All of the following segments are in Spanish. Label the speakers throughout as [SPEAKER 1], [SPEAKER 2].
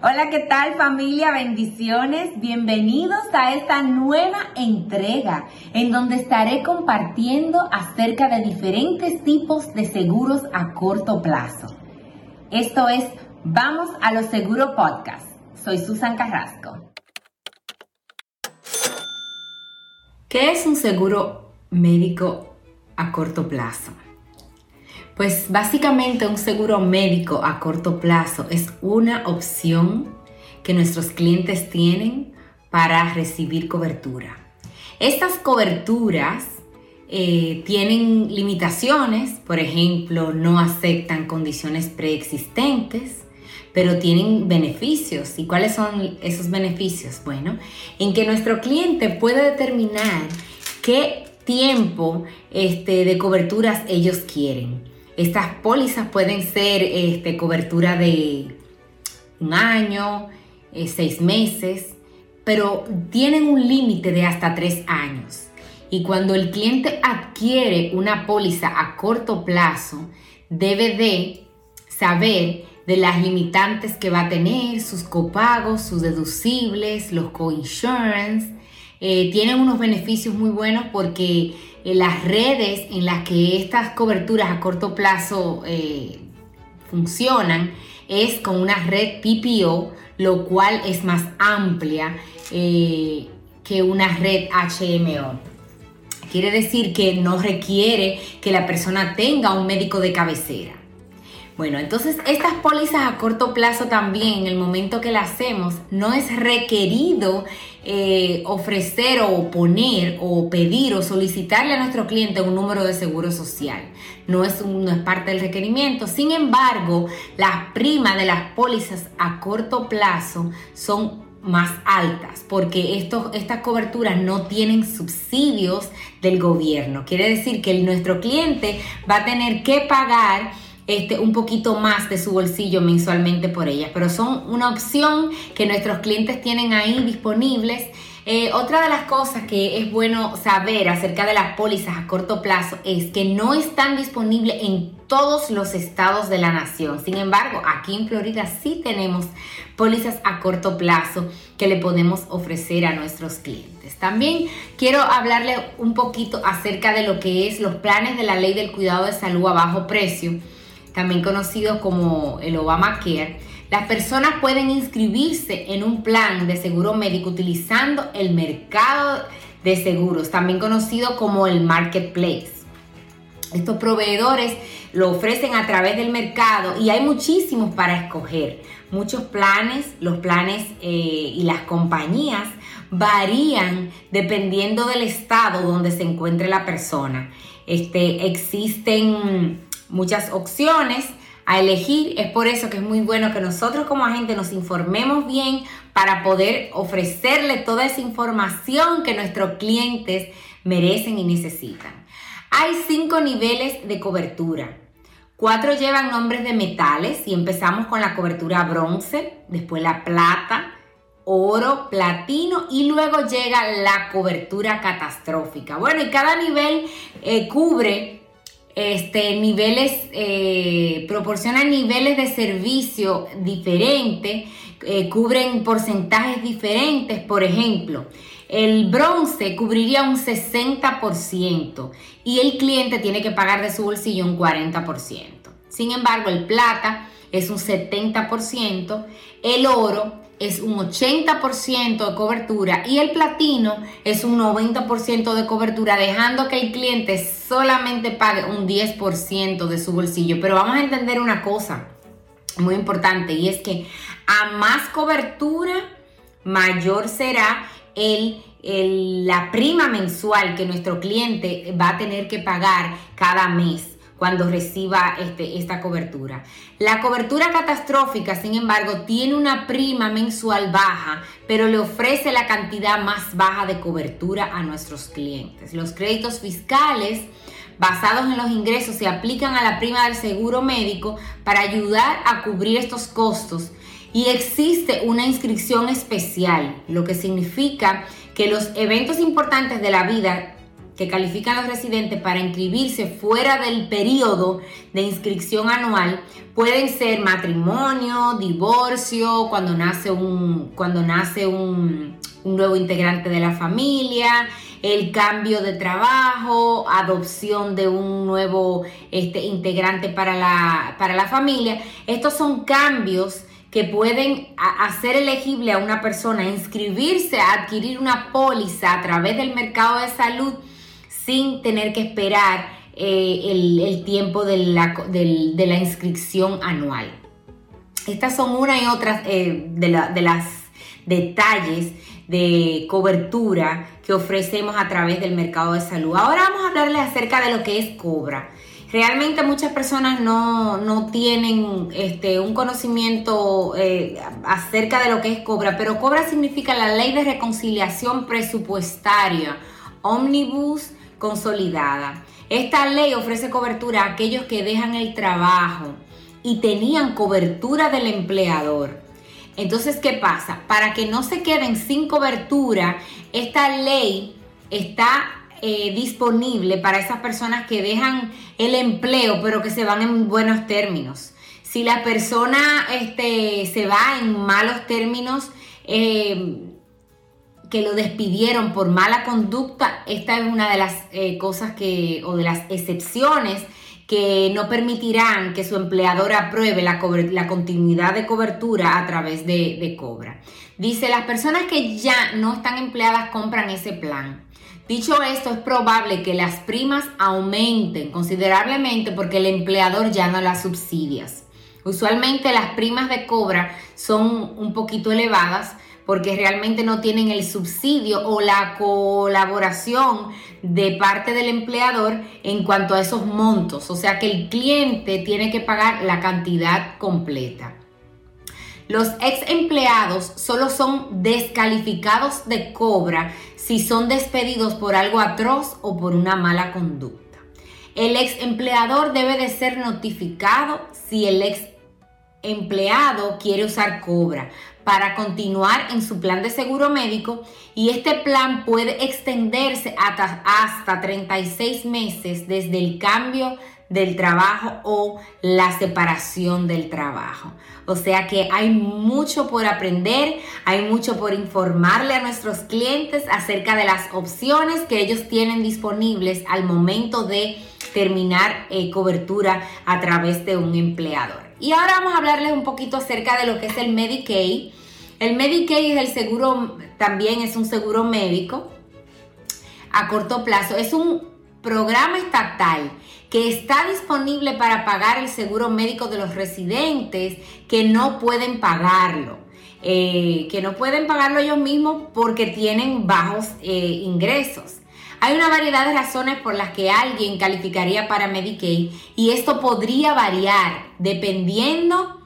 [SPEAKER 1] Hola, ¿qué tal familia? Bendiciones. Bienvenidos a esta nueva entrega en donde estaré compartiendo acerca de diferentes tipos de seguros a corto plazo. Esto es Vamos a los Seguros Podcast. Soy Susan Carrasco. ¿Qué es un seguro médico a corto plazo? Pues básicamente un seguro médico a corto plazo es una opción que nuestros clientes tienen para recibir cobertura. Estas coberturas eh, tienen limitaciones, por ejemplo, no aceptan condiciones preexistentes, pero tienen beneficios. ¿Y cuáles son esos beneficios? Bueno, en que nuestro cliente puede determinar qué tiempo este, de coberturas ellos quieren. Estas pólizas pueden ser este, cobertura de un año, eh, seis meses, pero tienen un límite de hasta tres años. Y cuando el cliente adquiere una póliza a corto plazo, debe de saber de las limitantes que va a tener, sus copagos, sus deducibles, los coinsurance. Eh, tienen unos beneficios muy buenos porque las redes en las que estas coberturas a corto plazo eh, funcionan es con una red PPO, lo cual es más amplia eh, que una red HMO. Quiere decir que no requiere que la persona tenga un médico de cabecera. Bueno, entonces estas pólizas a corto plazo también, en el momento que las hacemos, no es requerido eh, ofrecer o poner o pedir o solicitarle a nuestro cliente un número de seguro social. No es, no es parte del requerimiento. Sin embargo, las primas de las pólizas a corto plazo son más altas porque estos, estas coberturas no tienen subsidios del gobierno. Quiere decir que nuestro cliente va a tener que pagar este, un poquito más de su bolsillo mensualmente por ellas, pero son una opción que nuestros clientes tienen ahí disponibles. Eh, otra de las cosas que es bueno saber acerca de las pólizas a corto plazo es que no están disponibles en todos los estados de la nación. Sin embargo, aquí en Florida sí tenemos pólizas a corto plazo que le podemos ofrecer a nuestros clientes. También quiero hablarle un poquito acerca de lo que es los planes de la ley del cuidado de salud a bajo precio también conocido como el Obamacare, las personas pueden inscribirse en un plan de seguro médico utilizando el mercado de seguros, también conocido como el marketplace. Estos proveedores lo ofrecen a través del mercado y hay muchísimos para escoger. Muchos planes, los planes eh, y las compañías varían dependiendo del estado donde se encuentre la persona. Este, existen muchas opciones a elegir. Es por eso que es muy bueno que nosotros como agente nos informemos bien para poder ofrecerle toda esa información que nuestros clientes merecen y necesitan. Hay cinco niveles de cobertura. Cuatro llevan nombres de metales y empezamos con la cobertura bronce, después la plata, oro, platino y luego llega la cobertura catastrófica. Bueno, y cada nivel eh, cubre este, niveles, eh, proporcionan niveles de servicio diferentes, eh, cubren porcentajes diferentes. Por ejemplo, el bronce cubriría un 60% y el cliente tiene que pagar de su bolsillo un 40%. Sin embargo, el plata es un 70%, el oro es un 80% de cobertura y el platino es un 90% de cobertura, dejando que el cliente solamente pague un 10% de su bolsillo. Pero vamos a entender una cosa muy importante y es que a más cobertura, mayor será el, la prima mensual que nuestro cliente va a tener que pagar cada mes cuando reciba este, esta cobertura. La cobertura catastrófica, sin embargo, tiene una prima mensual baja, pero le ofrece la cantidad más baja de cobertura a nuestros clientes. Los créditos fiscales basados en los ingresos se aplican a la prima del seguro médico para ayudar a cubrir estos costos y existe una inscripción especial, lo que significa que los eventos importantes de la vida que califican los residentes para inscribirse fuera del periodo de inscripción anual pueden ser matrimonio, divorcio, cuando nace un, cuando nace un, nuevo integrante de la familia, el cambio de trabajo, adopción de un nuevo este, integrante para la, para la familia. Estos son cambios que pueden hacer elegible a una persona inscribirse a adquirir una póliza a través del mercado de salud sin tener que esperar eh, el, tiempo de la, inscripción anual. Estas son una y otras eh, de, las detalles de cobertura que ofrecemos a través del mercado de salud. Ahora vamos a hablarles acerca de lo que es Cobra. Realmente muchas personas no, tienen este, un conocimiento eh, acerca de lo que es Cobra, pero Cobra significa la ley de reconciliación presupuestaria, omnibus consolidada. Esta ley ofrece cobertura a aquellos que dejan el trabajo y tenían cobertura del empleador. Entonces, ¿qué pasa? Para que no se queden sin cobertura, esta ley está eh, disponible para esas personas que dejan el empleo, pero que se van en buenos términos. Si la persona este, se va en malos términos, eh, que lo despidieron por mala conducta, esta es una de las eh, cosas que, o de las excepciones que no permitirán que su empleador apruebe la, continuidad de cobertura a través de, de Cobra. Dice, las personas que ya no están empleadas compran ese plan. Dicho esto, es probable que las primas aumenten considerablemente porque el empleador ya no las subsidias. Usualmente las primas de cobra son un poquito elevadas porque realmente no tienen el subsidio o la colaboración de parte del empleador en cuanto a esos montos. O sea que el cliente tiene que pagar la cantidad completa. Los ex empleados solo son descalificados de cobra si son despedidos por algo atroz o por una mala conducta. El ex empleador debe de ser notificado si el ex empleado quiere usar cobra para continuar en su plan de seguro médico y este plan puede extenderse hasta, hasta 36 meses desde el cambio del trabajo o la separación del trabajo. O sea que hay mucho por aprender, hay mucho por informarle a nuestros clientes acerca de las opciones que ellos tienen disponibles al momento de terminar eh, cobertura a través de un empleador. Y ahora vamos a hablarles un poquito acerca de lo que es el Medicaid. El Medicaid es el seguro, también es un seguro médico a corto plazo. Es un programa estatal que está disponible para pagar el seguro médico de los residentes que no pueden pagarlo. Eh, que no pueden pagarlo ellos mismos porque tienen bajos eh, ingresos. Hay una variedad de razones por las que alguien calificaría para Medicaid y esto podría variar dependiendo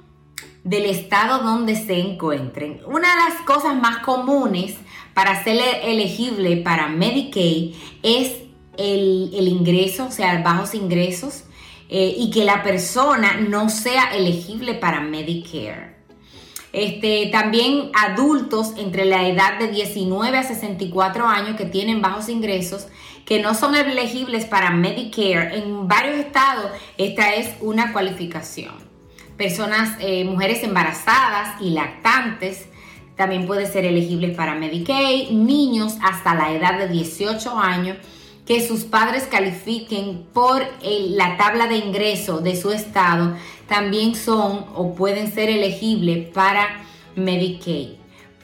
[SPEAKER 1] del estado donde se encuentren. Una de las cosas más comunes para ser elegible para Medicaid es el, ingreso, o sea, bajos ingresos, eh, y que la persona no sea elegible para Medicare. Este, también adultos entre la edad de 19 a 64 años que tienen bajos ingresos, que no son elegibles para Medicare. En varios estados esta es una cualificación. Personas, eh, mujeres embarazadas y lactantes, también pueden ser elegibles para Medicaid. Niños hasta la edad de 18 años que sus padres califiquen por la tabla de ingreso de su estado también son o pueden ser elegibles para Medicaid.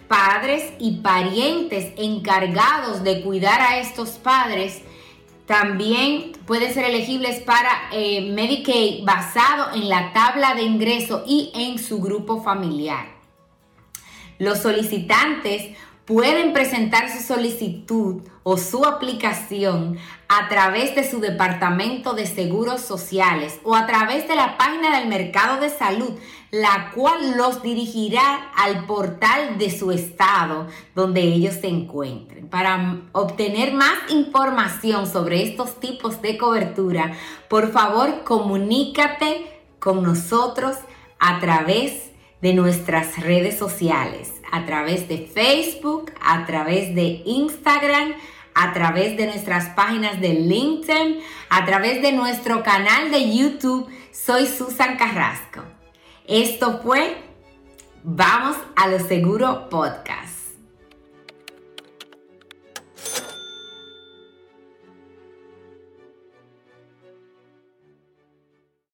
[SPEAKER 1] Padres y parientes encargados de cuidar a estos padres también pueden ser elegibles para eh, Medicaid basado en la tabla de ingreso y en su grupo familiar. Los solicitantes pueden presentar su solicitud o su aplicación a través de su departamento de seguros sociales o a través de la página del mercado de salud, la cual los dirigirá al portal de su estado donde ellos se encuentren. Para obtener más información sobre estos tipos de cobertura, por favor comunícate con nosotros a través de nuestras redes sociales a través de Facebook, a través de Instagram, a través de nuestras páginas de LinkedIn, a través de nuestro canal de YouTube. Soy Susan Carrasco. Esto fue Vamos a lo Seguro Podcast.